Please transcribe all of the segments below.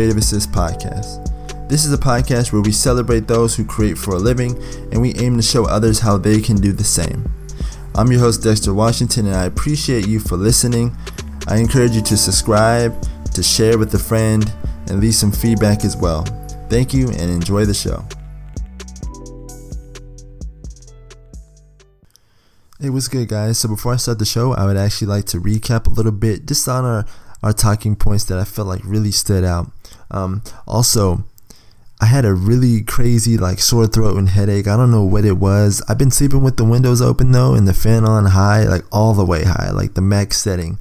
Creative Assist Podcast. This is a podcast where we celebrate those who create for a living and we aim to show others how they can do the same. I'm your host, Dexter Washington, and I appreciate you for listening. I encourage you to subscribe, to share with a friend, and leave some feedback as well. Thank you and enjoy the show. Hey, what's good, guys? So, before I start the show, I would actually like to recap a little bit just on our, our talking points that I felt like really stood out. Um, also, I had a really crazy like sore throat and headache. I don't know what it was. I've been sleeping with the windows open though and the fan on high, like all the way high, like the max setting.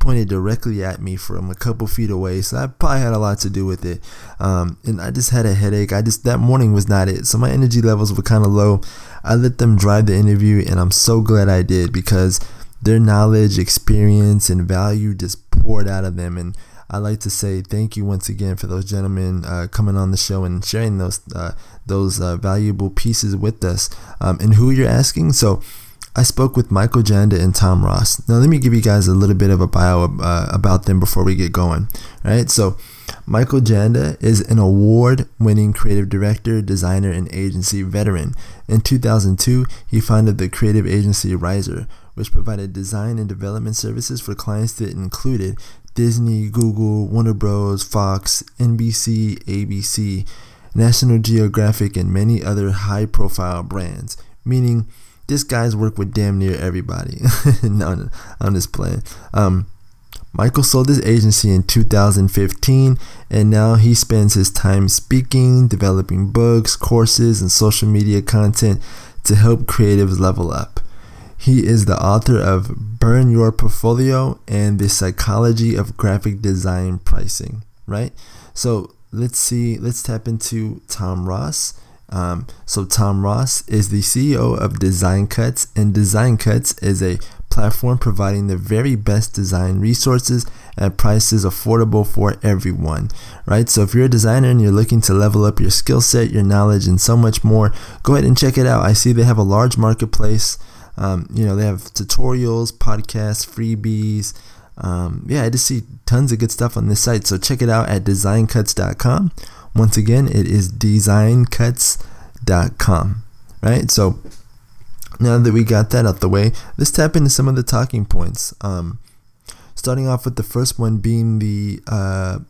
Pointed directly at me from a couple feet away, so that probably had a lot to do with it. Um, and I just had a headache. I just that morning was not it, so my energy levels were kind of low. I let them drive the interview, and I'm so glad I did because their knowledge, experience, and value just poured out of them, and I'd like to say thank you once again for those gentlemen uh, coming on the show and sharing those uh, those uh, valuable pieces with us. Um, and who you're asking? So. I spoke with Michael Janda and Tom Ross. Now, let me give you guys a little bit of a bio uh, about them before we get going. All right, so Michael Janda is an award winning creative director, designer, and agency veteran. In 2002, he founded the creative agency Riser, which provided design and development services for clients that included Disney, Google, Warner Bros., Fox, NBC, ABC, National Geographic, and many other high profile brands, meaning this guy's worked with damn near everybody. no, I'm just playing. Um, Michael sold his agency in 2015, and now he spends his time speaking, developing books, courses, and social media content to help creatives level up. He is the author of Burn Your Portfolio and the Psychology of Graphic Design Pricing, right? So let's see, let's tap into Tom Ross. Um, so Tom Ross is the CEO of Design Cuts, and Design Cuts is a platform providing the very best design resources at prices affordable for everyone. Right? So if you're a designer and you're looking to level up your skill set, your knowledge, and so much more, go ahead and check it out. I see they have a large marketplace. Um, you know, they have tutorials, podcasts, freebies. Um, yeah, I just see tons of good stuff on this site. So check it out at designcuts.com. Once again, it is designcuts.com, right? So now that we got that out the way, let's tap into some of the talking points. Um, starting off with the first one being the uh,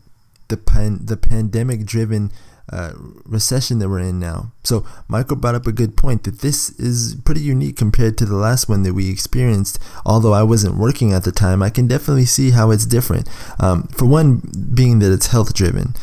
the pan- the pandemic driven uh, recession that we're in now. So Michael brought up a good point that this is pretty unique compared to the last one that we experienced. Although I wasn't working at the time, I can definitely see how it's different. Um, for one, being that it's health driven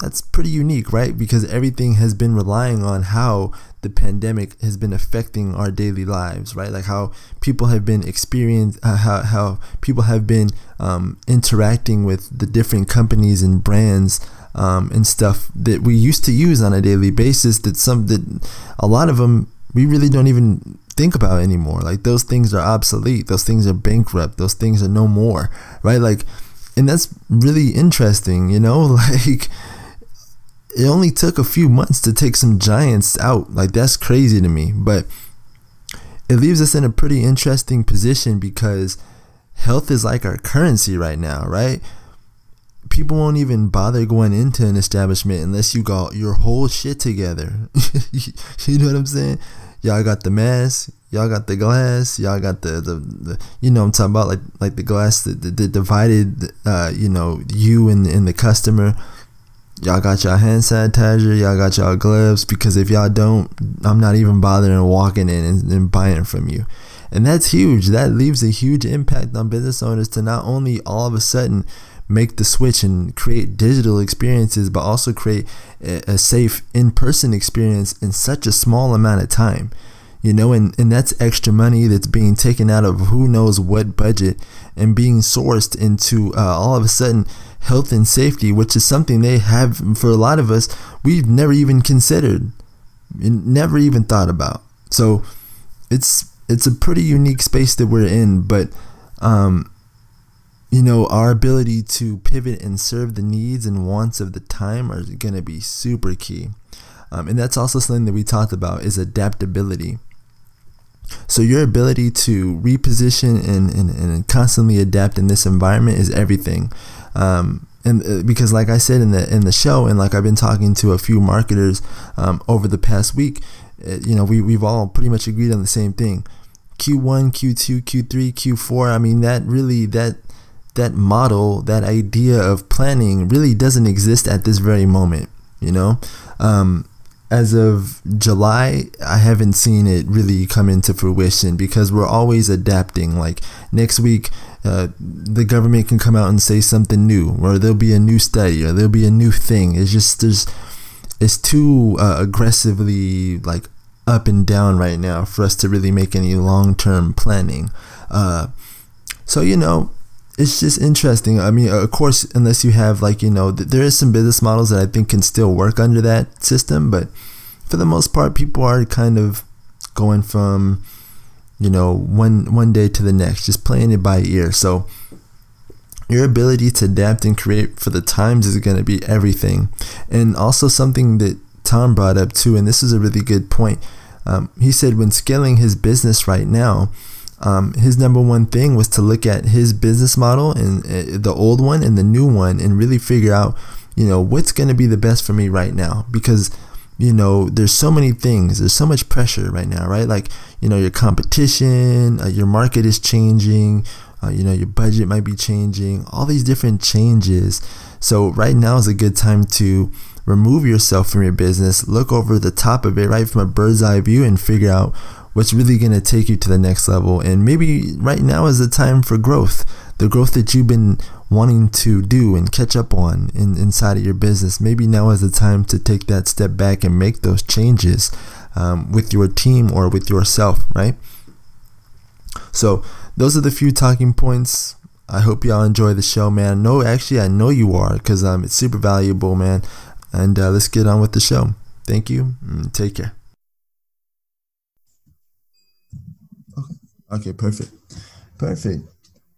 that's pretty unique, right? Because everything has been relying on how the pandemic has been affecting our daily lives, right? Like how people have been experienced, uh, how, how people have been um, interacting with the different companies and brands um, and stuff that we used to use on a daily basis. That some that a lot of them we really don't even think about anymore. Like those things are obsolete. Those things are bankrupt. Those things are no more, right? Like, and that's really interesting, you know, like it only took a few months to take some giants out. Like that's crazy to me, but it leaves us in a pretty interesting position because health is like our currency right now, right? People won't even bother going into an establishment unless you got your whole shit together. you know what I'm saying? Y'all got the mask, y'all got the glass, y'all got the, the, the you know I'm talking about like like the glass that, that, divided uh, you know you and, and the customer y'all got y'all hand sanitizer, y'all got y'all gloves, because if y'all don't, I'm not even bothering walking in and, and buying from you. And that's huge. That leaves a huge impact on business owners to not only all of a sudden make the switch and create digital experiences, but also create a, safe in person experience in such a small amount of time you know, and, and that's extra money that's being taken out of who knows what budget and being sourced into uh, all of a sudden health and safety, which is something they have for a lot of us, we've never even considered, never even thought about. So it's it's a pretty unique space that we're in, but um, you know, our ability to pivot and serve the needs and wants of the time are going to be super key. Um, and that's also something that we talked about is adaptability. So your ability to reposition and, and, and constantly adapt in this environment is everything. Um, and uh, because like I said in the in the show, and like I've been talking to a few marketers um, over the past week, uh, you know, we we've all pretty much agreed on the same thing. Q1, Q2, Q3, Q4. I mean, that really that that model, that idea of planning, really doesn't exist at this very moment. You know, um, as of July, I haven't seen it really come into fruition because we're always adapting. Like next week, uh, the government can come out and say something new, or there'll be a new study, or there'll be a new thing. It's just there's it's too uh, aggressively like up and down right now for us to really make any long term planning. Uh, so you know, it's just interesting. I mean, of course, unless you have like you know, th- there is some business models that I think can still work under that system, but for the most part, people are kind of going from you know, one one day to the next, just playing it by ear. So your ability to adapt and create for the times is going to be everything. And also something that Tom brought up too, and this is a really good point. Um, he said when scaling his business right now, um, his number one thing was to look at his business model and uh, the old one and the new one, and really figure out, you know, what's going to be the best for me right now. Because you know, there's so many things. There's so much pressure right now, right? Like, you know, your competition, uh, your market is changing, uh, you know, your budget might be changing, all these different changes. So, right now is a good time to remove yourself from your business, look over the top of it, right, from a bird's eye view, and figure out what's really going to take you to the next level. And maybe right now is the time for growth, the growth that you've been wanting to do and catch up on in, inside of your business, maybe now is the time to take that step back and make those changes um, with your team or with yourself, right? So, those are the few talking points. I hope y'all enjoy the show, man. No, actually, I know you are because um, it's super valuable, man. And uh, let's get on with the show. Thank you. take care. Okay. Okay, perfect. Perfect.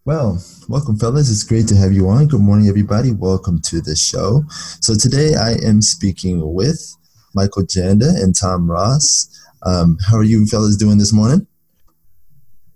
Well, welcome, fellas. It's great to have you on. Good morning, everybody. Welcome to the show. So, today I am speaking with Michael Janda and Tom Ross. Um, how are you, fellas, doing this morning?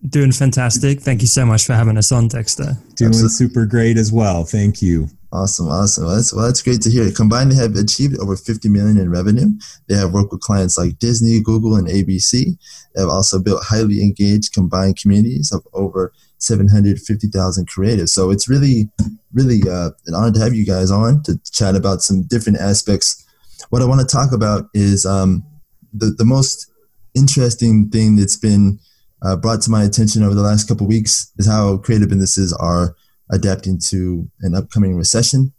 Doing fantastic. Thank you so much for having us on, Dexter. Doing Absolutely. super great as well. Thank you. Awesome, awesome. Well that's, well, that's great to hear. Combined, they have achieved over 50 million in revenue. They have worked with clients like Disney, Google, and ABC. They have also built highly engaged combined communities of over 750,000 creatives. So it's really, really uh, an honor to have you guys on to chat about some different aspects. What I want to talk about is um, the, the most interesting thing that's been uh, brought to my attention over the last couple weeks is how creative businesses are adapting to an upcoming recession.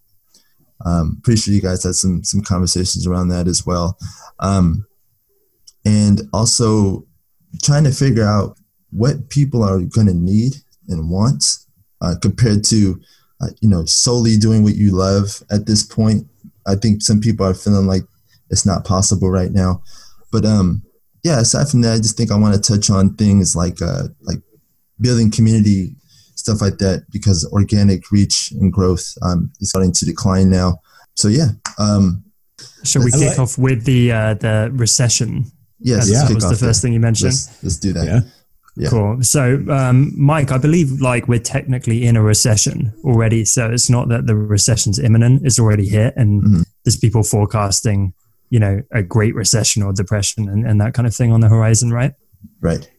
Um, pretty sure you guys had some some conversations around that as well, um, and also trying to figure out what people are going to need and want uh, compared to uh, you know solely doing what you love at this point. I think some people are feeling like it's not possible right now. But um yeah aside from that i just think i want to touch on things like uh like building community stuff like that because organic reach and growth um, is starting to decline now so yeah um Shall we kick like, off with the uh, the recession? Yes, yeah. that was the first thing you mentioned. Let's, let's do that. Yeah. Yeah. Cool. So, um, Mike, I believe like we're technically in a recession already. So it's not that the recession's imminent; it's already hit, and mm-hmm. there's people forecasting, you know, a great recession or depression and, and that kind of thing on the horizon, right? Right.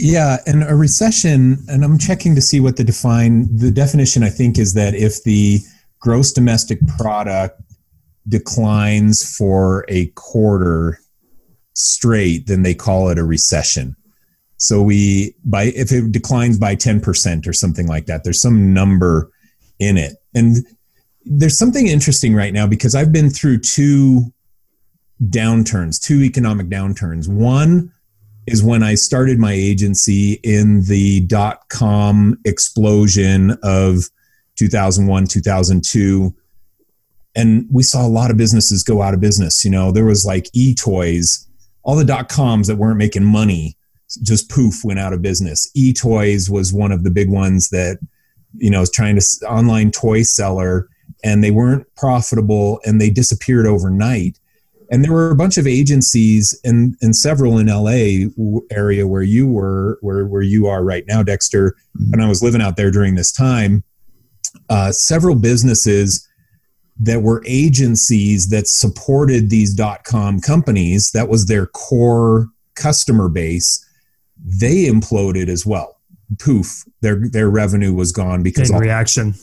Yeah, and a recession, and I'm checking to see what the define the definition. I think is that if the gross domestic product declines for a quarter straight, then they call it a recession. So we by if it declines by 10% or something like that, there's some number in it. And there's something interesting right now because I've been through two downturns, two economic downturns. One is when I started my agency in the dot com explosion of 2001, 2002. And we saw a lot of businesses go out of business. You know, there was like e toys, all the dot coms that weren't making money just poof went out of business. eToys was one of the big ones that you know was trying to online toy seller and they weren't profitable and they disappeared overnight. And there were a bunch of agencies and and several in LA area where you were where where you are right now, Dexter. Mm-hmm. And I was living out there during this time. uh, several businesses that were agencies that supported these dot com companies. That was their core customer base. They imploded as well. Poof, their their revenue was gone because all, reaction.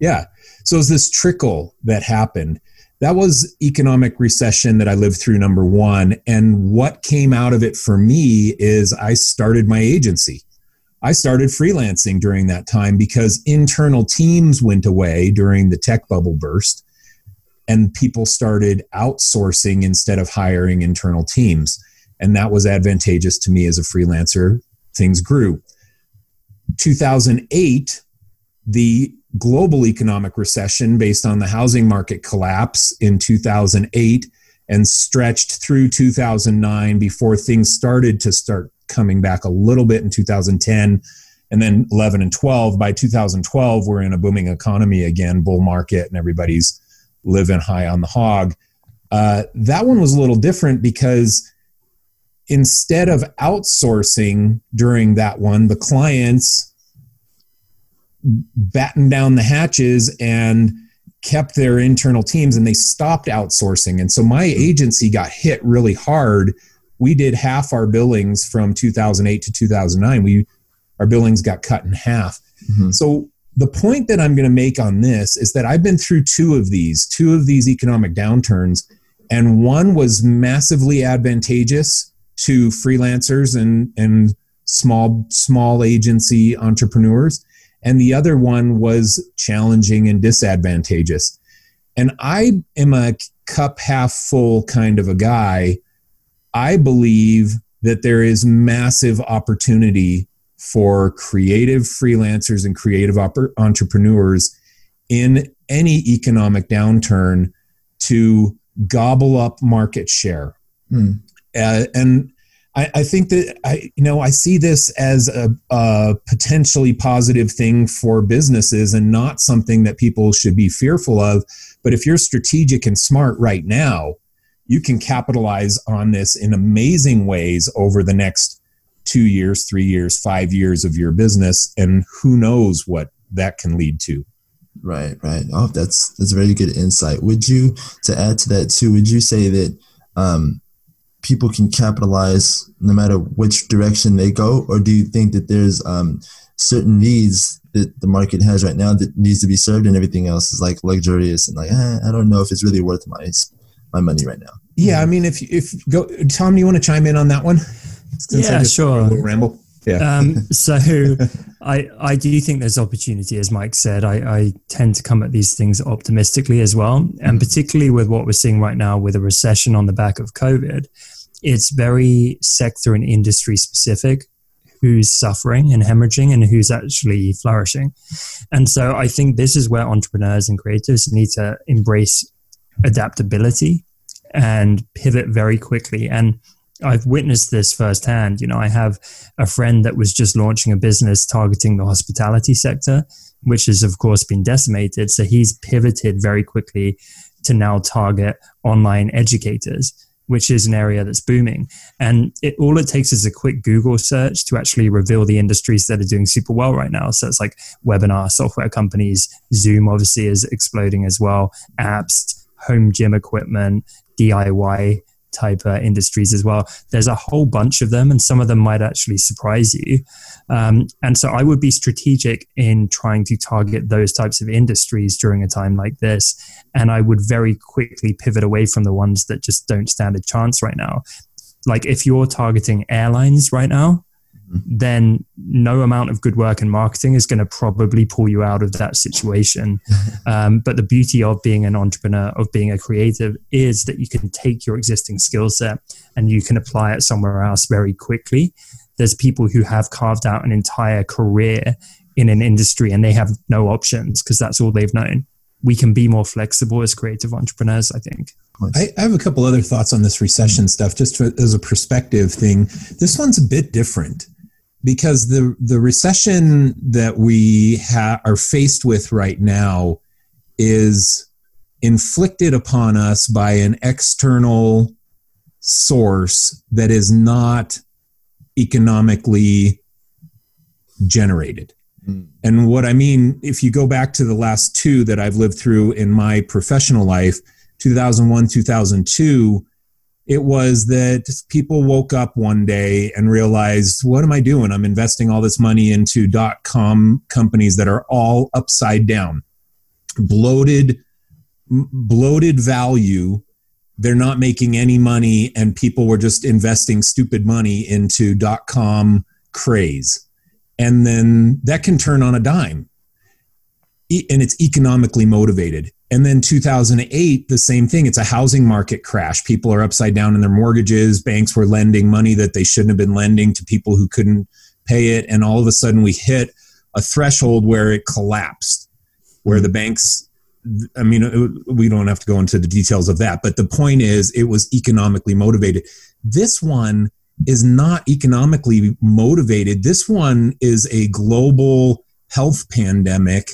yeah. So it's this trickle that happened. That was economic recession that I lived through, number one. And what came out of it for me is I started my agency. I started freelancing during that time because internal teams went away during the tech bubble burst and people started outsourcing instead of hiring internal teams. And that was advantageous to me as a freelancer. Things grew. 2008, the global economic recession based on the housing market collapse in 2008 and stretched through 2009 before things started to start coming back a little bit in 2010 and then 11 and 12 by 2012 we're in a booming economy again bull market and everybody's living high on the hog. Uh, that one was a little different because instead of outsourcing during that one the clients battened down the hatches and kept their internal teams and they stopped outsourcing. And so my agency got hit really hard. We did half our billings from 2008 to 2009. We our billings got cut in half. Mm-hmm. So the point that I'm going to make on this is that I've been through two of these, two of these economic downturns, and one was massively advantageous to freelancers and and small small agency entrepreneurs and the other one was challenging and disadvantageous. And I am a cup half full kind of a guy. I believe that there is massive opportunity for creative freelancers and creative op- entrepreneurs in any economic downturn to gobble up market share. Hmm. Uh, and I, I, think that I, you know, I see this as a, a, potentially positive thing for businesses and not something that people should be fearful of. But if you're strategic and smart right now, you can capitalize on this in amazing ways over the next two years, three years, five years of your business, and who knows what that can lead to. Right, right. Oh, that's that's a very good insight. Would you, to add to that too, would you say that um, people can capitalize no matter which direction they go, or do you think that there's um, certain needs that the market has right now that needs to be served, and everything else is like luxurious and like eh, I don't know if it's really worth my my money right now. Yeah, I mean, if if go, Tom, do you want to chime in on that one? Since yeah, sure. ramble. Yeah. Um, so I I do think there's opportunity, as Mike said. I, I tend to come at these things optimistically as well, and mm-hmm. particularly with what we're seeing right now with a recession on the back of COVID it's very sector and industry specific who's suffering and hemorrhaging and who's actually flourishing. And so I think this is where entrepreneurs and creatives need to embrace adaptability and pivot very quickly. And I've witnessed this firsthand. You know, I have a friend that was just launching a business targeting the hospitality sector, which has, of course, been decimated. So he's pivoted very quickly to now target online educators which is an area that's booming. And it, all it takes is a quick Google search to actually reveal the industries that are doing super well right now. So it's like webinar software companies, Zoom obviously is exploding as well, apps, home gym equipment, DIY type uh, industries as well. There's a whole bunch of them, and some of them might actually surprise you. Um, and so I would be strategic in trying to target those types of industries during a time like this. And I would very quickly pivot away from the ones that just don't stand a chance right now. Like if you're targeting airlines right now, then no amount of good work and marketing is going to probably pull you out of that situation. Um, but the beauty of being an entrepreneur, of being a creative, is that you can take your existing skill set and you can apply it somewhere else very quickly. There's people who have carved out an entire career in an industry and they have no options because that's all they've known. We can be more flexible as creative entrepreneurs, I think. I, I, have a couple other thoughts on this recession stuff, just for, as a perspective thing. This one's a bit different because the the recession that we ha- are faced with right now is inflicted upon us by an external source that is not economically generated. Mm. And what I mean, if you go back to the last two that I've lived through in my professional life, 2001, 2002, it was that people woke up one day and realized, what am I doing? I'm investing all this money into dot com companies that are all upside down, bloated, bloated value. They're not making any money, and people were just investing stupid money into dot com craze. And then that can turn on a dime. And it's economically motivated. And then 2008, the same thing. It's a housing market crash. People are upside down in their mortgages. Banks were lending money that they shouldn't have been lending to people who couldn't pay it. And all of a sudden, we hit a threshold where it collapsed, where the banks, I mean, we don't have to go into the details of that, but the point is, it was economically motivated. This one is not economically motivated. This one is a global health pandemic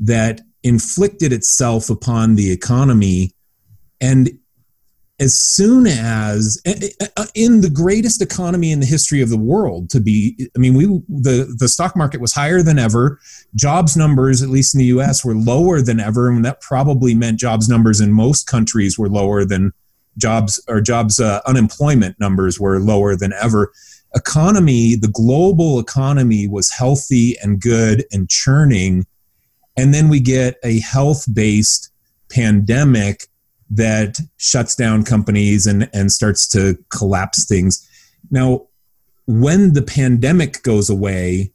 that inflicted itself upon the economy. And as soon as in the greatest economy in the history of the world to be i mean we the the stock market was higher than ever jobs numbers at least in the us were lower than ever and that probably meant jobs numbers in most countries were lower than jobs or jobs uh, unemployment numbers were lower than ever economy the global economy was healthy and good and churning and then we get a health based pandemic that shuts down companies and, and starts to collapse things. Now, when the pandemic goes away,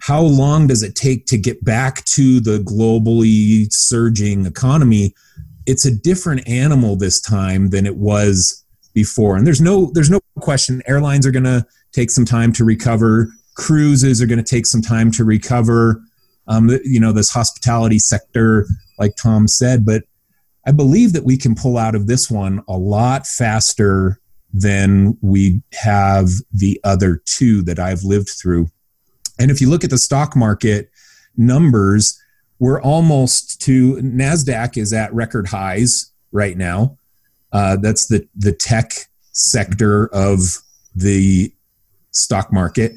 how long does it take to get back to the globally surging economy? It's a different animal this time than it was before. And there's no there's no question airlines are going to take some time to recover, cruises are going to take some time to recover um, you know, this hospitality sector, like Tom said. But I believe that we can pull out of this one a lot faster than we have the other two that I've lived through. And if you look at the stock market numbers, we're almost to NASDAQ is at record highs right now. Uh, that's the, the tech sector of the stock market.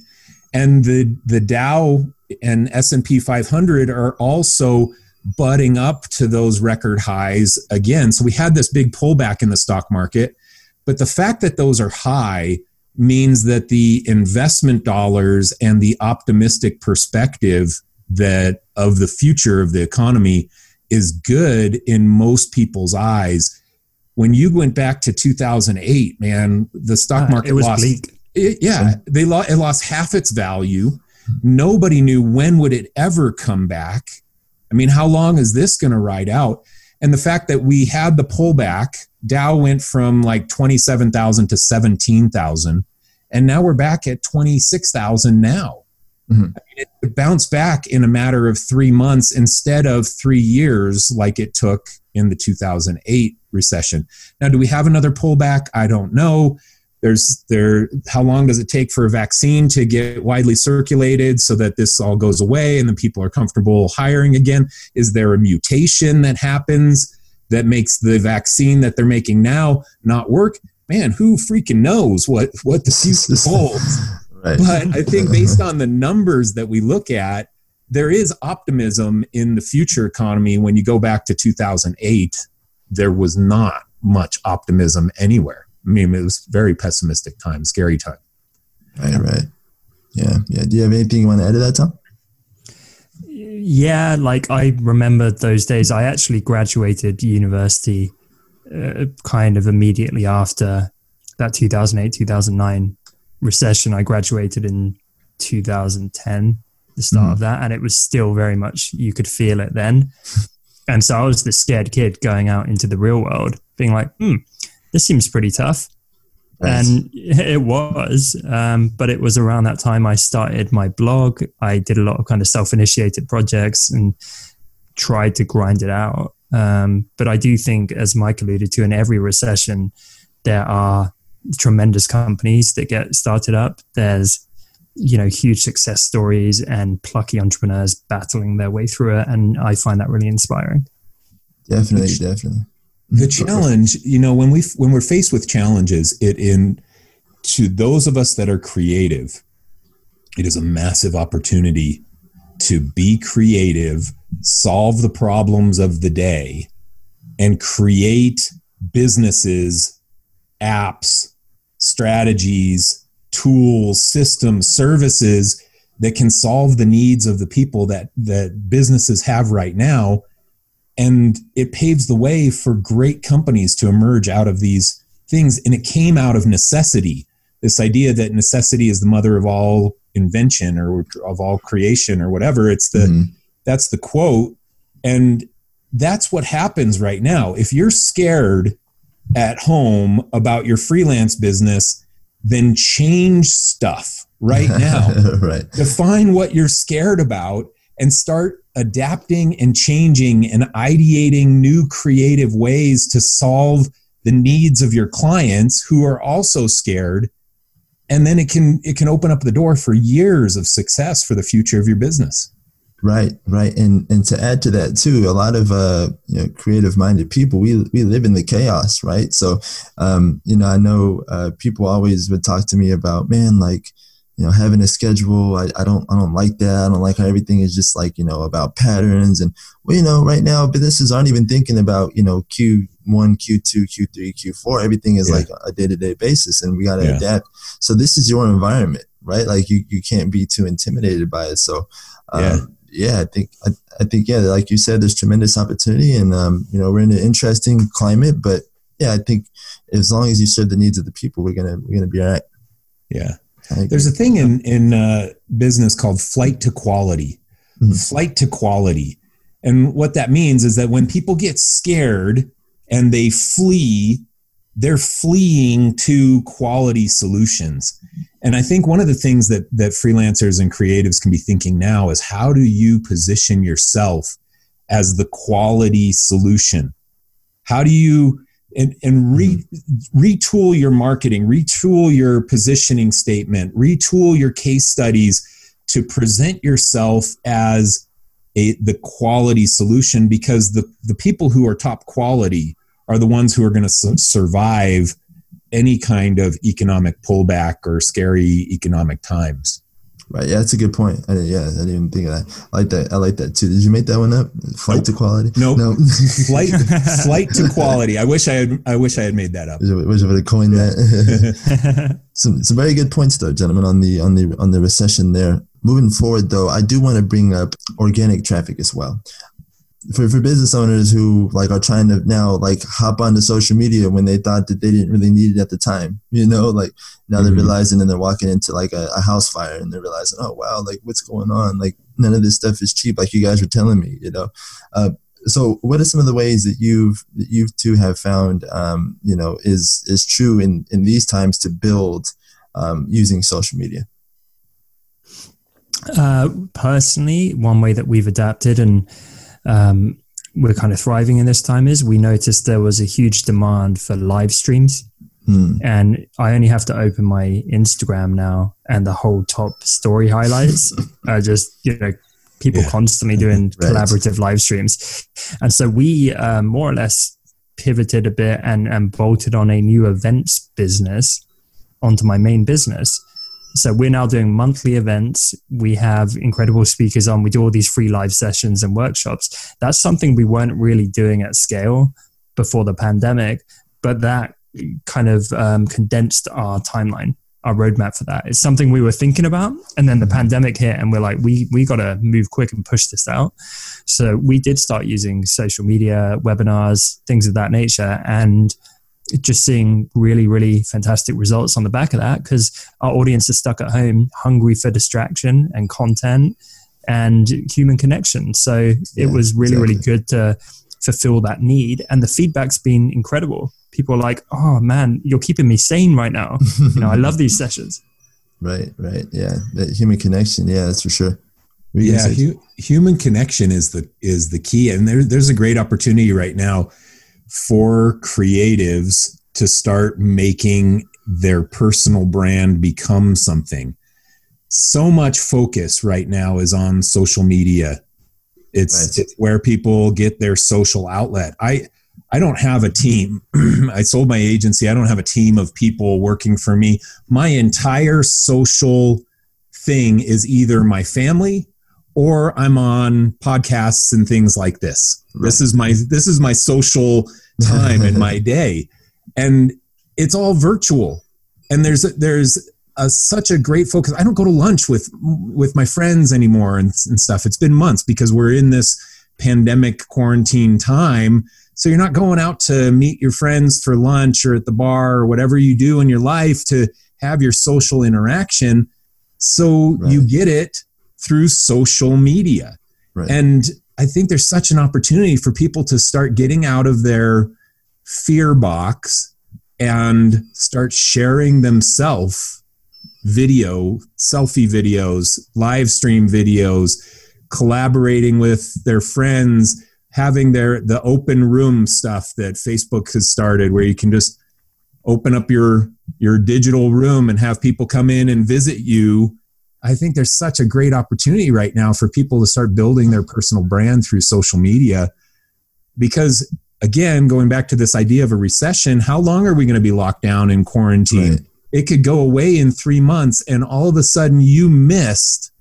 And the, the Dow and S&P 500 are also butting up to those record highs again. So we had this big pullback in the stock market, but the fact that those are high means that the investment dollars and the optimistic perspective that of the future of the economy is good in most people's eyes. When you went back to 2008, man, the stock uh, market uh, lost. It, yeah, they lost. It lost half its value Nobody knew when would it ever come back. I mean, how long is this going to ride out? And the fact that we had the pullback, Dow went from like 27,000 to 17,000, and now we're back at 26,000 now. Mm-hmm. I mean, it, it bounced back in a matter of three months instead of three years like it took in the 2008 recession. Now, do we have another pullback? I don't know there's there how long does it take for a vaccine to get widely circulated so that this all goes away and the people are comfortable hiring again is there a mutation that happens that makes the vaccine that they're making now not work man who freaking knows what what the future holds right. but i think based on the numbers that we look at there is optimism in the future economy when you go back to 2008 there was not much optimism anywhere I mean, it was very pessimistic time, scary time. Right, right. Yeah, yeah. Do you have anything you want to add to that, Tom? Yeah, like I remember those days. I actually graduated university uh, kind of immediately after that 2008 2009 recession. I graduated in 2010, the start mm-hmm. of that, and it was still very much you could feel it then. And so I was the scared kid going out into the real world, being like, hmm, this seems pretty tough. Nice. And it was, um, but it was around that time I started my blog. I did a lot of kind of self initiated projects and tried to grind it out. Um, but I do think, as Mike alluded to, in every recession, there are tremendous companies that get started up. There's you know huge success stories and plucky entrepreneurs battling their way through it and i find that really inspiring. Definitely definitely. The challenge you know when we when we're faced with challenges it in to those of us that are creative it is a massive opportunity to be creative, solve the problems of the day, and create businesses, apps, strategies, tools, systems, services that can solve the needs of the people that that businesses have right now. And it paves the way for great companies to emerge out of these things. And it came out of necessity. This idea that necessity is the mother of all invention or of all creation or whatever. It's the mm-hmm. that's the quote. And that's what happens right now. If you're scared at home about your freelance business then change stuff right now. Right. Define what you're scared about and start adapting and changing and ideating new creative ways to solve the needs of your clients who are also scared. And then it can it can open up the door for years of success for the future of your business right right. And and to add to that too a lot of uh you know creative minded people we we live in the chaos right? So um you know i know uh people always would talk to me about man like you know having a schedule I, I don't i don't like that. I don't like how everything is just like you know about patterns. And well you know right now businesses aren't even thinking about you know q1 q2 q3 q4 everything is yeah. like a day-to-day basis and we got to yeah. adapt. So this is your environment right? Like you, you can't be too intimidated by it. So um, yeah. Yeah i think I, I think yeah like you said there's tremendous opportunity and um, you know we're in an interesting climate but yeah i think as long as you serve the needs of the people we're gonna we're gonna be all right yeah there's a thing in in uh, business called flight to quality. Mm-hmm. Flight to quality, and what that means is that when people get scared and they flee, they're fleeing to quality solutions. And I think one of the things that that freelancers and creatives can be thinking now is how do you position yourself as the quality solution? How do you and, and re, mm-hmm. retool your marketing, retool your positioning statement, retool your case studies to present yourself as a, the quality solution because the, the people who are top quality are the ones who are going to su- survive any kind of economic pullback or scary economic times. Right. Yeah, that's a good point. I, yeah, I didn't even think of that. I like that. I like that too. Did you make that one up? Flight nope. to quality? Nope. No. flight flight to quality. I wish I had. I wish I had made that up. Wish I would have coined that. some some very good points though, gentlemen, on the on the on the recession there. Moving forward though, I do want to bring up organic traffic as well for, for business owners who like are trying to now like hop onto social media when they thought that they didn't really need it at the time you know? Like now mm-hmm. they're realizing and they're walking into like a, a, house fire and they're realizing oh wow like what's going on? Like none of this stuff is cheap like you guys were telling me you know? Uh, so what are some of the ways that you've that you two have found um, you know is is true in in these times to build um, using social media? Uh, personally one way that we've adapted and um, we're kind of thriving in this time is we noticed there was a huge demand for live streams. Mm. And I only have to open my Instagram now, and the whole top story highlights are just, you know, people yeah. constantly doing right. collaborative live streams. And so we um, more or less pivoted a bit and, and bolted on a new events business onto my main business. So we're now doing monthly events. We have incredible speakers on. We do all these free live sessions and workshops. That's something we weren't really doing at scale before the pandemic, but that kind of um, condensed our timeline, our roadmap for that. It's something we were thinking about, and then the pandemic hit, and we're like, we we got to move quick and push this out. So we did start using social media, webinars, things of that nature, and just seeing really, really fantastic results on the back of that because our audience is stuck at home, hungry for distraction and content and human connection. So yeah, it was really, exactly. really good to fulfill that need. And the feedback's been incredible. People are like, oh man, you're keeping me sane right now. you know, I love these sessions. Right, right. Yeah. That human connection. Yeah, that's for sure. Yeah, hu- human connection is the is the key, and there, there's a great opportunity right now for creatives to start making their personal brand become something. So much focus right now is on social media. It's, right. it's where people get their social outlet. I I don't have a team. I sold my agency. I don't have a team of people working for me. My entire social thing is either my family or I'm on podcasts and things like this. Right. This is my this is my social time in my day, and it's all virtual. And there's there's a, such a great focus. I don't go to lunch with with my friends anymore and, and stuff. It's been months because we're in this pandemic quarantine time. So you're not going out to meet your friends for lunch or at the bar or whatever you do in your life to have your social interaction. So right. you get it through social media. Right. And I think there's such an opportunity for people to start getting out of their fear box and start sharing themselves video, selfie videos, live stream videos, collaborating with their friends, having their the open room stuff that Facebook has started where you can just open up your your digital room and have people come in and visit you I think there's such a great opportunity right now for people to start building their personal brand through social media. Because again, going back to this idea of a recession, how long are we going to be locked down in quarantine? Right. It could go away in three months, and all of a sudden you missed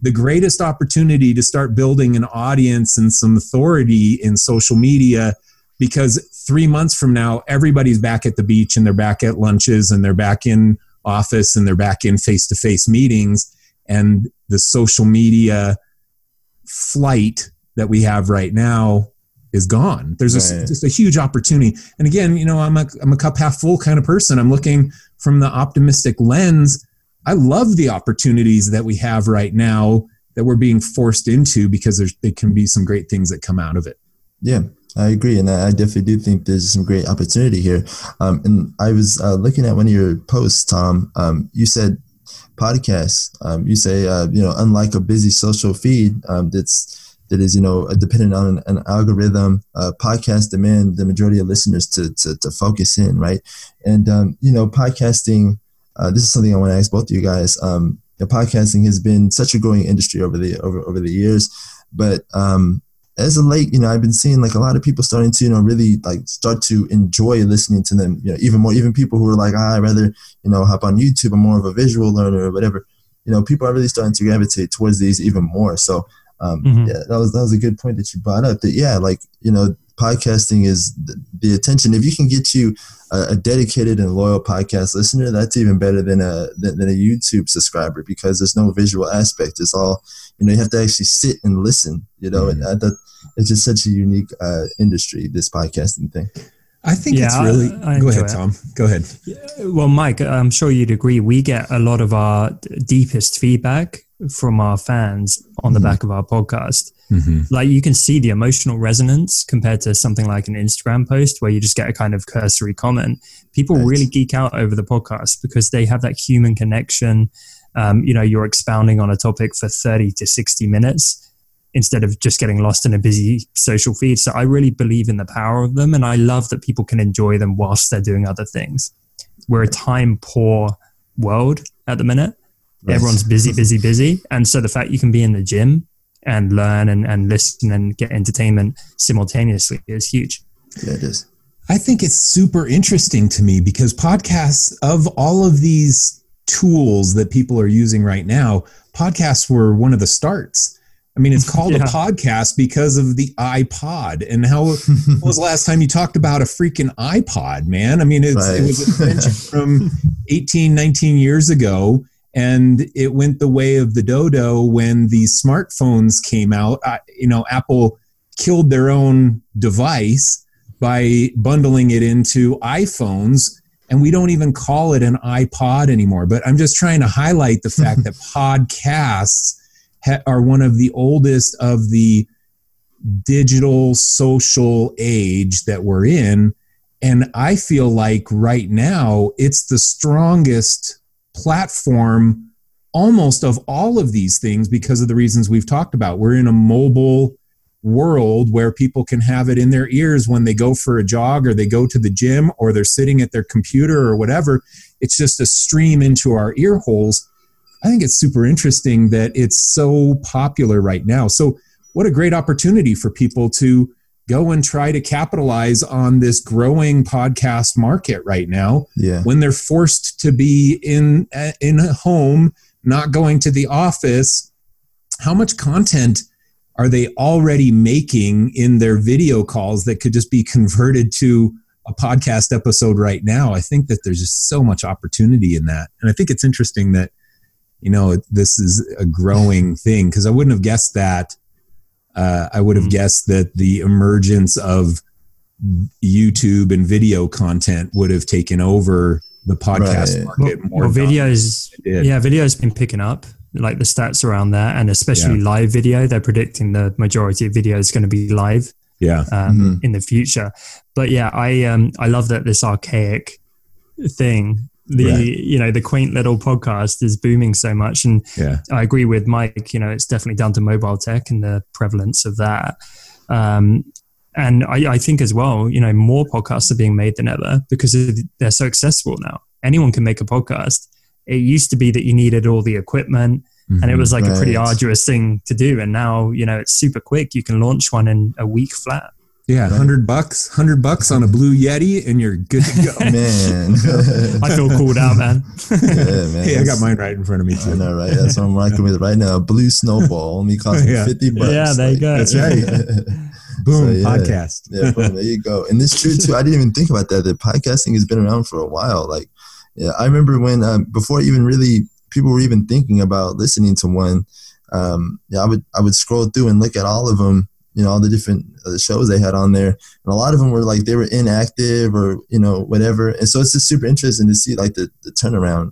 the greatest opportunity to start building an audience and some authority in social media because three months from now, everybody's back at the beach and they're back at lunches and they're back in office and they're back in face to face meetings. And the social media flight that we have right now is gone. There's right. a, just a huge opportunity. And again, you know, I'm a, I'm a cup half full kind of person. I'm looking from the optimistic lens. I love the opportunities that we have right now that we're being forced into because there's, there can be some great things that come out of it. Yeah, I agree, and I definitely do think there's some great opportunity here. Um, and I was uh, looking at one of your posts, Tom. Um, you said podcasts. Um, you say uh, you know, unlike a busy social feed um, that's that is you know dependent on an, algorithm, uh, podcasts demand the majority of listeners to to, to focus in, right? And um, you know, podcasting. Uh, this is something I want to ask both of you guys. Um, podcasting has been such a growing industry over the over over the years, but um, as of late, you know, I've been seeing like a lot of people starting to, you know, really like start to enjoy listening to them, you know, even more, even people who are like, ah, I'd rather, you know, hop on YouTube. I'm more of a visual learner or whatever. You know, people are really starting to gravitate towards these even more. So, um, mm-hmm. yeah, that was, that was a good point that you brought up that, yeah, like, you know, podcasting is the, the attention. If you can get you a, a, dedicated and loyal podcast listener, that's even better than a, than, than a YouTube subscriber because there's no visual aspect. It's all, you know, you have to actually sit and listen, you know, mm-hmm. and that, it's just such a unique uh, industry, this podcasting thing. I think yeah, it's really. I, I go ahead, it. Tom. Go ahead. Well, Mike, I'm sure you'd agree. We get a lot of our deepest feedback from our fans on the mm-hmm. back of our podcast. Mm-hmm. Like you can see the emotional resonance compared to something like an Instagram post where you just get a kind of cursory comment. People right. really geek out over the podcast because they have that human connection. Um, you know, you're expounding on a topic for 30 to 60 minutes instead of just getting lost in a busy social feed. So I really believe in the power of them. And I love that people can enjoy them whilst they're doing other things. We're a time poor world at the minute. Right. Everyone's busy, busy, busy. And so the fact you can be in the gym and learn and, and listen and get entertainment simultaneously is huge. Yeah, it is. I think it's super interesting to me because podcasts, of all of these tools that people are using right now, podcasts were one of the starts I mean, it's called yeah. a podcast because of the iPod. And how when was the last time you talked about a freaking iPod, man? I mean, right. it was an from 18, 19 years ago. And it went the way of the dodo when these smartphones came out. I, you know, Apple killed their own device by bundling it into iPhones. And we don't even call it an iPod anymore. But I'm just trying to highlight the fact that podcasts ha- are one of the oldest of the digital social age that we're in. And I feel like right now it's the strongest platform almost of all of these things because of the reasons we've talked about. We're in a mobile world where people can have it in their ears when they go for a jog or they go to the gym or they're sitting at their computer or whatever. It's just a stream into our ear holes. I think it's super interesting that it's so popular right now. So, what a great opportunity for people to go and try to capitalize on this growing podcast market right now. Yeah. When they're forced to be in uh, in a home, not going to the office, how much content are they already making in their video calls that could just be converted to a podcast episode right now? I think that there's just so much opportunity in that. And I think it's interesting that, you know, this is a growing thing because I wouldn't have guessed that. Uh, I would have mm-hmm. guessed that the emergence of YouTube and video content would have taken over the podcast right. market more. Well, videos, yeah, video's been picking up like the stats around that, and especially yeah. live video. They're predicting the majority of video is going to be live. Yeah, um, mm-hmm. in the future. But yeah, I um I love that this archaic thing the right. you know the quaint little podcast is booming so much and yeah. i agree with mike you know it's definitely down to mobile tech and the prevalence of that um, and I, I, think as well you know more podcasts are being made than ever because they're so accessible now anyone can make a podcast it used to be that you needed all the equipment mm-hmm, and it was like right. a pretty arduous thing to do. And now, you know, it's super quick. You can launch one in a week flat. Yeah, hundred bucks, hundred bucks on a blue Yeti, and you're good to go. man, I feel cooled out, man. yeah, man. Hey, I got mine right in front of me too. I know, right? That's what I'm rocking with right now. A blue snowball only costs yeah. fifty bucks. Yeah, there like, you go. That's right. boom, so, yeah. podcast. yeah, boom, there you go. And it's true too. I didn't even think about that. That podcasting has been around for a while. Like, yeah, I remember when um, before even really people were even thinking about listening to one. Um, yeah, I would I would scroll through and look at all of them. You know, all the different uh, shows they had on there, and a lot of them were like they were inactive or you know whatever. And so it's just super interesting to see like the, the turnaround.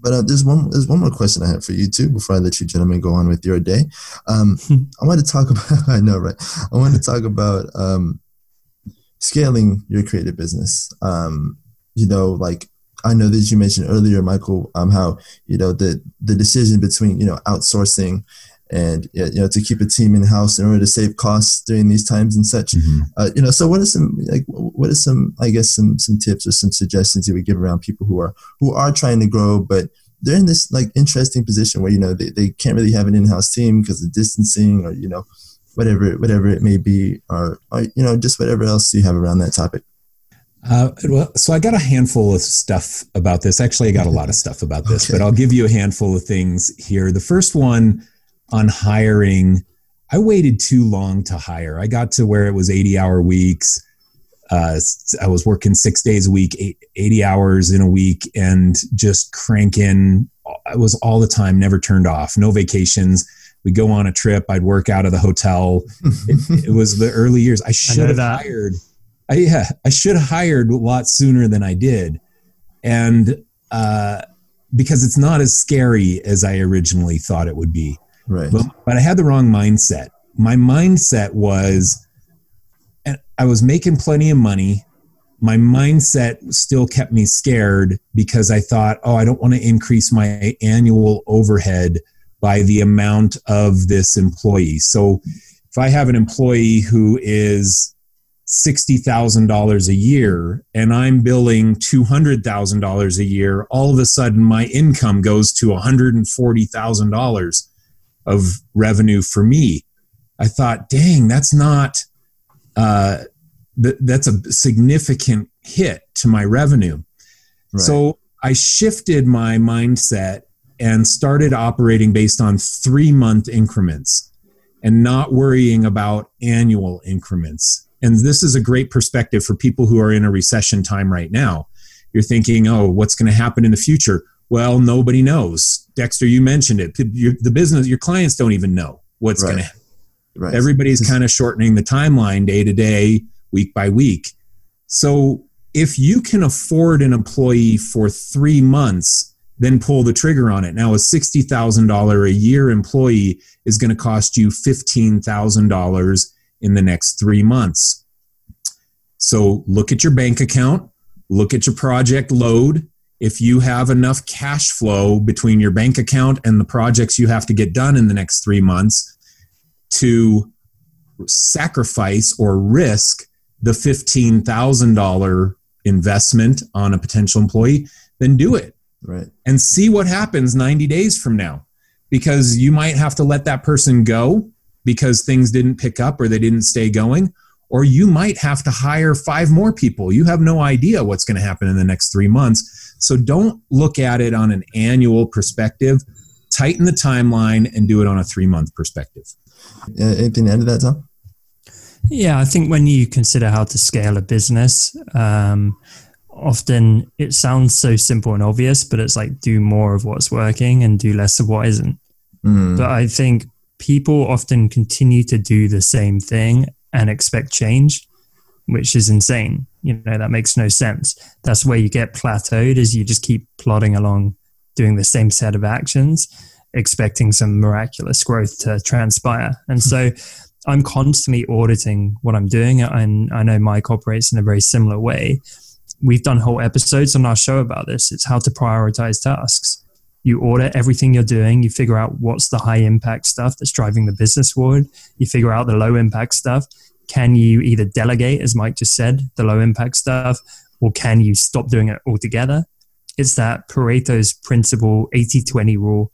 But uh, there's one there's one more question I have for you too before I let you gentlemen go on with your day. Um, I want to talk about I know right. I want to talk about um, scaling your creative business. Um, you know, like I know that you mentioned earlier, Michael, um, how you know the the decision between you know outsourcing and you know to keep a team in house in order to save costs during these times and such. Mm-hmm. Uh, you know, so what are some like what are some I guess some some tips or some suggestions you would give around people who are who are trying to grow but they're in this like interesting position where you know they, they can't really have an in-house team because of distancing or you know whatever whatever it may be or, or you know just whatever else you have around that topic uh, well, so I got a handful of stuff about this. Actually, I got a lot of stuff about this, okay. but I'll give you a handful of things here. The first one on hiring, I waited too long to hire. I got to where it was 80 hour weeks. Uh, I was working six days a week, eight, 80 hours in a week, and just cranking. I was all the time, never turned off, no vacations. We'd go on a trip. I'd work out of the hotel. it, it was the early years. I should have hired I, yeah, I should have hired a lot sooner than I did. And uh, because it's not as scary as I originally thought it would be. Right. But, but I had the wrong mindset. My mindset was, and I was making plenty of money. My mindset still kept me scared because I thought, oh, I don't want to increase my annual overhead by the amount of this employee. So if I have an employee who is $60,000 a year and I'm billing $200,000 a year, all of a sudden my income goes to $140,000 of revenue for me. I thought, dang, that's not, uh, th- that's a significant hit to my revenue. Right. So I shifted my mindset and started operating based on three month increments and not worrying about annual increments and this is a great perspective for people who are in a recession time right now. You're thinking, oh, what's going to happen in the future? Well, nobody knows. Dexter, you mentioned it. the business, your clients don't even know what's right. going to happen. Right. Everybody's kind of shortening the timeline day to day, week by week. So if you can afford an employee for three months, then pull the trigger on it. Now, a $60,000 a year employee is going to cost you $15,000 in the next three months. So look at your bank account, look at your project load. If you have enough cash flow between your bank account and the projects you have to get done in the next three months to sacrifice or risk the $15,000 investment on a potential employee, then do it. Right. And see what happens 90 days from now. Because you might have to let that person go because things didn't pick up or they didn't stay going or you might have to hire five more people. You have no idea what's going to happen in the next three months. So don't look at it on an annual perspective. tighten the timeline and do it on a three month perspective. Uh, anything to add to that, Tom? Yeah, I think when you consider how to scale a business, um, often it sounds so simple and obvious, but it's like do more of what's working and do less of what isn't. Mm. But I think people often continue to do the same thing and expect change, which is insane. You know, that makes no sense. That's where you get plateaued is you just keep plodding along doing the same set of actions, expecting some miraculous growth to transpire. And so I'm constantly auditing what I'm doing. And I know Mike operates in a very similar way. We've done whole episodes on our show about this. It's how to prioritize tasks. You audit everything you're doing. You figure out what's the high impact stuff that's driving the business forward. You figure out the low impact stuff. Can you either delegate, as Mike just said, the low impact stuff, or can you stop doing it altogether? It's that Pareto's principle, 80 20 rule,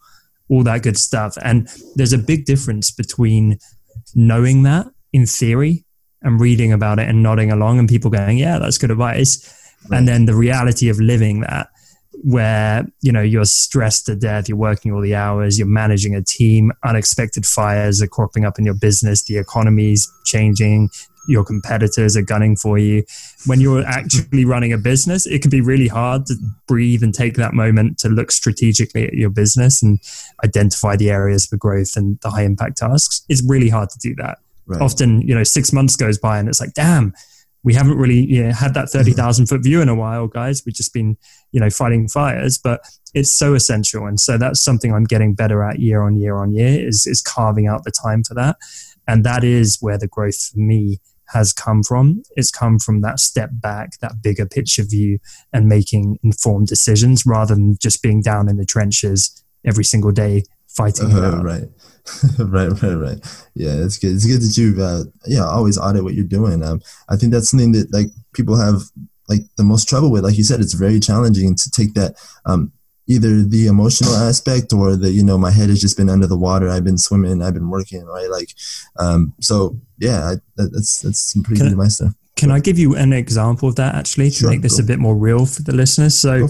all that good stuff. And there's a big difference between knowing that in theory and reading about it and nodding along and people going, yeah, that's good advice. Right. And then the reality of living that where you know you're stressed to death you're working all the hours you're managing a team unexpected fires are cropping up in your business the economy's changing your competitors are gunning for you. When you're actually running a business it can be really hard to breathe and take that moment to look strategically at your business and identify the areas for growth and the high impact tasks. It's really hard to do that. Right. often you know six months goes by and it's like damn we haven't really you know, had that 30,000 foot view in a while, guys. We've just been, you know, fighting fires, but it's so essential. And so that's something I'm getting better at year on year on year is, is carving out the time for that. And that is where the growth for me has come from. It's come from that step back, that bigger picture view and making informed decisions rather than just being down in the trenches every single day fighting. Uh, right. right, right, right. Yeah, it's good. It's good that you, uh, yeah, always audit what you're doing. Um, I think that's something that like people have like the most trouble with. Like you said, it's very challenging to take that, um, either the emotional aspect or the, you know, my head has just been under the water. I've been swimming. I've been working. Right. Like, um, so yeah, I, that, that's that's some pretty can good advice there. Can I give you an example of that actually to sure, make this a bit more real for the listeners? So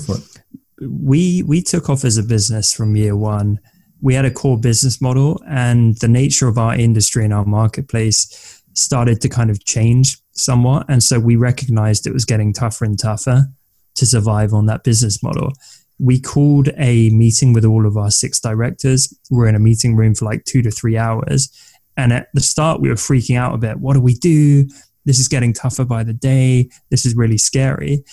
we we took off as a business from year one we had a core business model and the nature of our industry and our marketplace started to kind of change somewhat. And so we recognized it was getting tougher and tougher to survive on that business model. We called a meeting with all of our six directors. We're in a meeting room for like two to three hours. And at the start, we were freaking out a bit. What do we do? This is getting tougher by the day. This is really scary.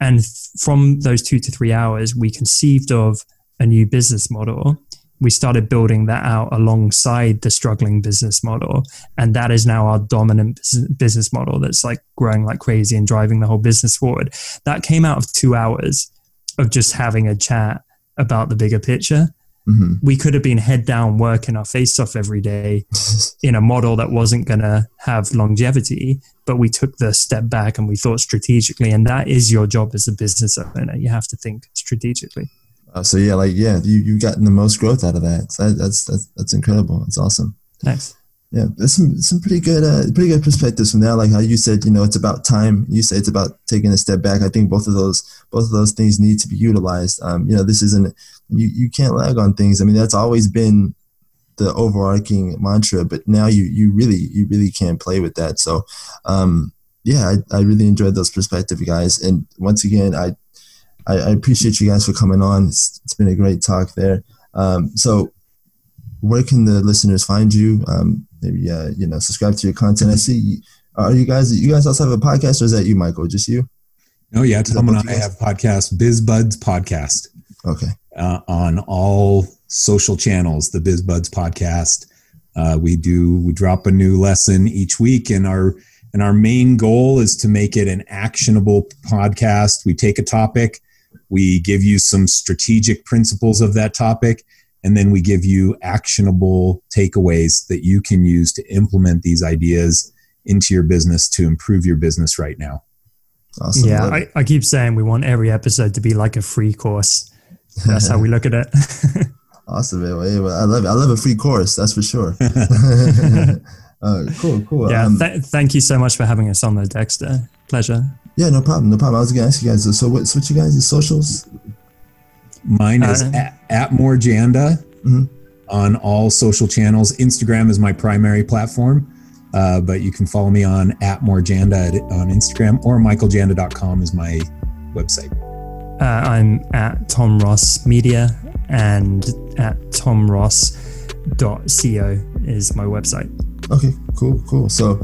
And from those two to three hours, we conceived of a new business model we started building that out alongside the struggling business model. And that is now our dominant business model that's like growing like crazy and driving the whole business forward. That came out of two hours of just having a chat about the bigger picture. Mm-hmm. we could have been head down working our face off every day in a model that wasn't going to have longevity but we took the step back and we thought strategically and that is your job as a business owner. You have to think strategically uh, so yeah, like yeah, you you gotten the most growth out of that. So that, that's that's that's incredible. That's awesome. Thanks. Yeah, there's some some pretty good uh, pretty good perspectives from that. Like how you said, you know, it's about time. You say it's about taking a step back. I think both of those both of those things need to be utilized. Um, you know, this isn't you you can't lag on things. I mean, that's always been the overarching mantra, but now you you really you really can't play with that. So, um, yeah, I, I really enjoyed those perspective, guys. And once again, I I, I, appreciate you guys for coming on. It's, it's been a great talk there. Um, so, where can the listeners find you? Um, maybe uh, you know, subscribe to your content. I see. Are you guys? You guys also have a podcast, or is that you, Michael? Just you? Oh yeah, Tom and I have podcast, BizBuds Podcast. Okay. Uh, on all social channels, the BizBuds Podcast. Uh, we do we drop a new lesson each week, and our and our main goal is to make it an actionable podcast. We take a topic we give you some strategic principles of that topic, and then we give you actionable takeaways that you can use to implement these ideas into your business to improve your business right now. Awesome. Yeah, I, I keep saying we want every episode to be like a free course. That's how we look at it. awesome, man. I love it. I love a free course. That's for sure. uh, cool, cool. Yeah, um, th- thank you so much for having us on the Dexter. Pleasure. Yeah, no problem, no problem. I was gonna ask you guys. So, what's what you guys' socials? Mine is uh, at, at more Janda mm-hmm. on all social channels. Instagram is my primary platform. Uh, but you can follow me on at morejanda on Instagram or michaeljanda.com is my website. Uh, I'm at Tom Ross Media and at tomross.co is my website. Okay, cool, cool. So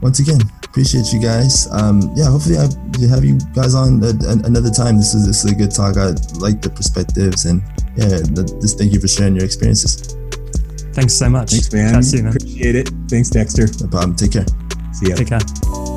once again, appreciate you guys. Um, yeah, hopefully I have you guys on a, a, another time. This is this is a good talk. I like the perspectives and yeah, just thank you for sharing your experiences. Thanks so much. Thanks, man. Soon, man. Appreciate it. Thanks, Dexter. No problem. Take care. See ya. Take care.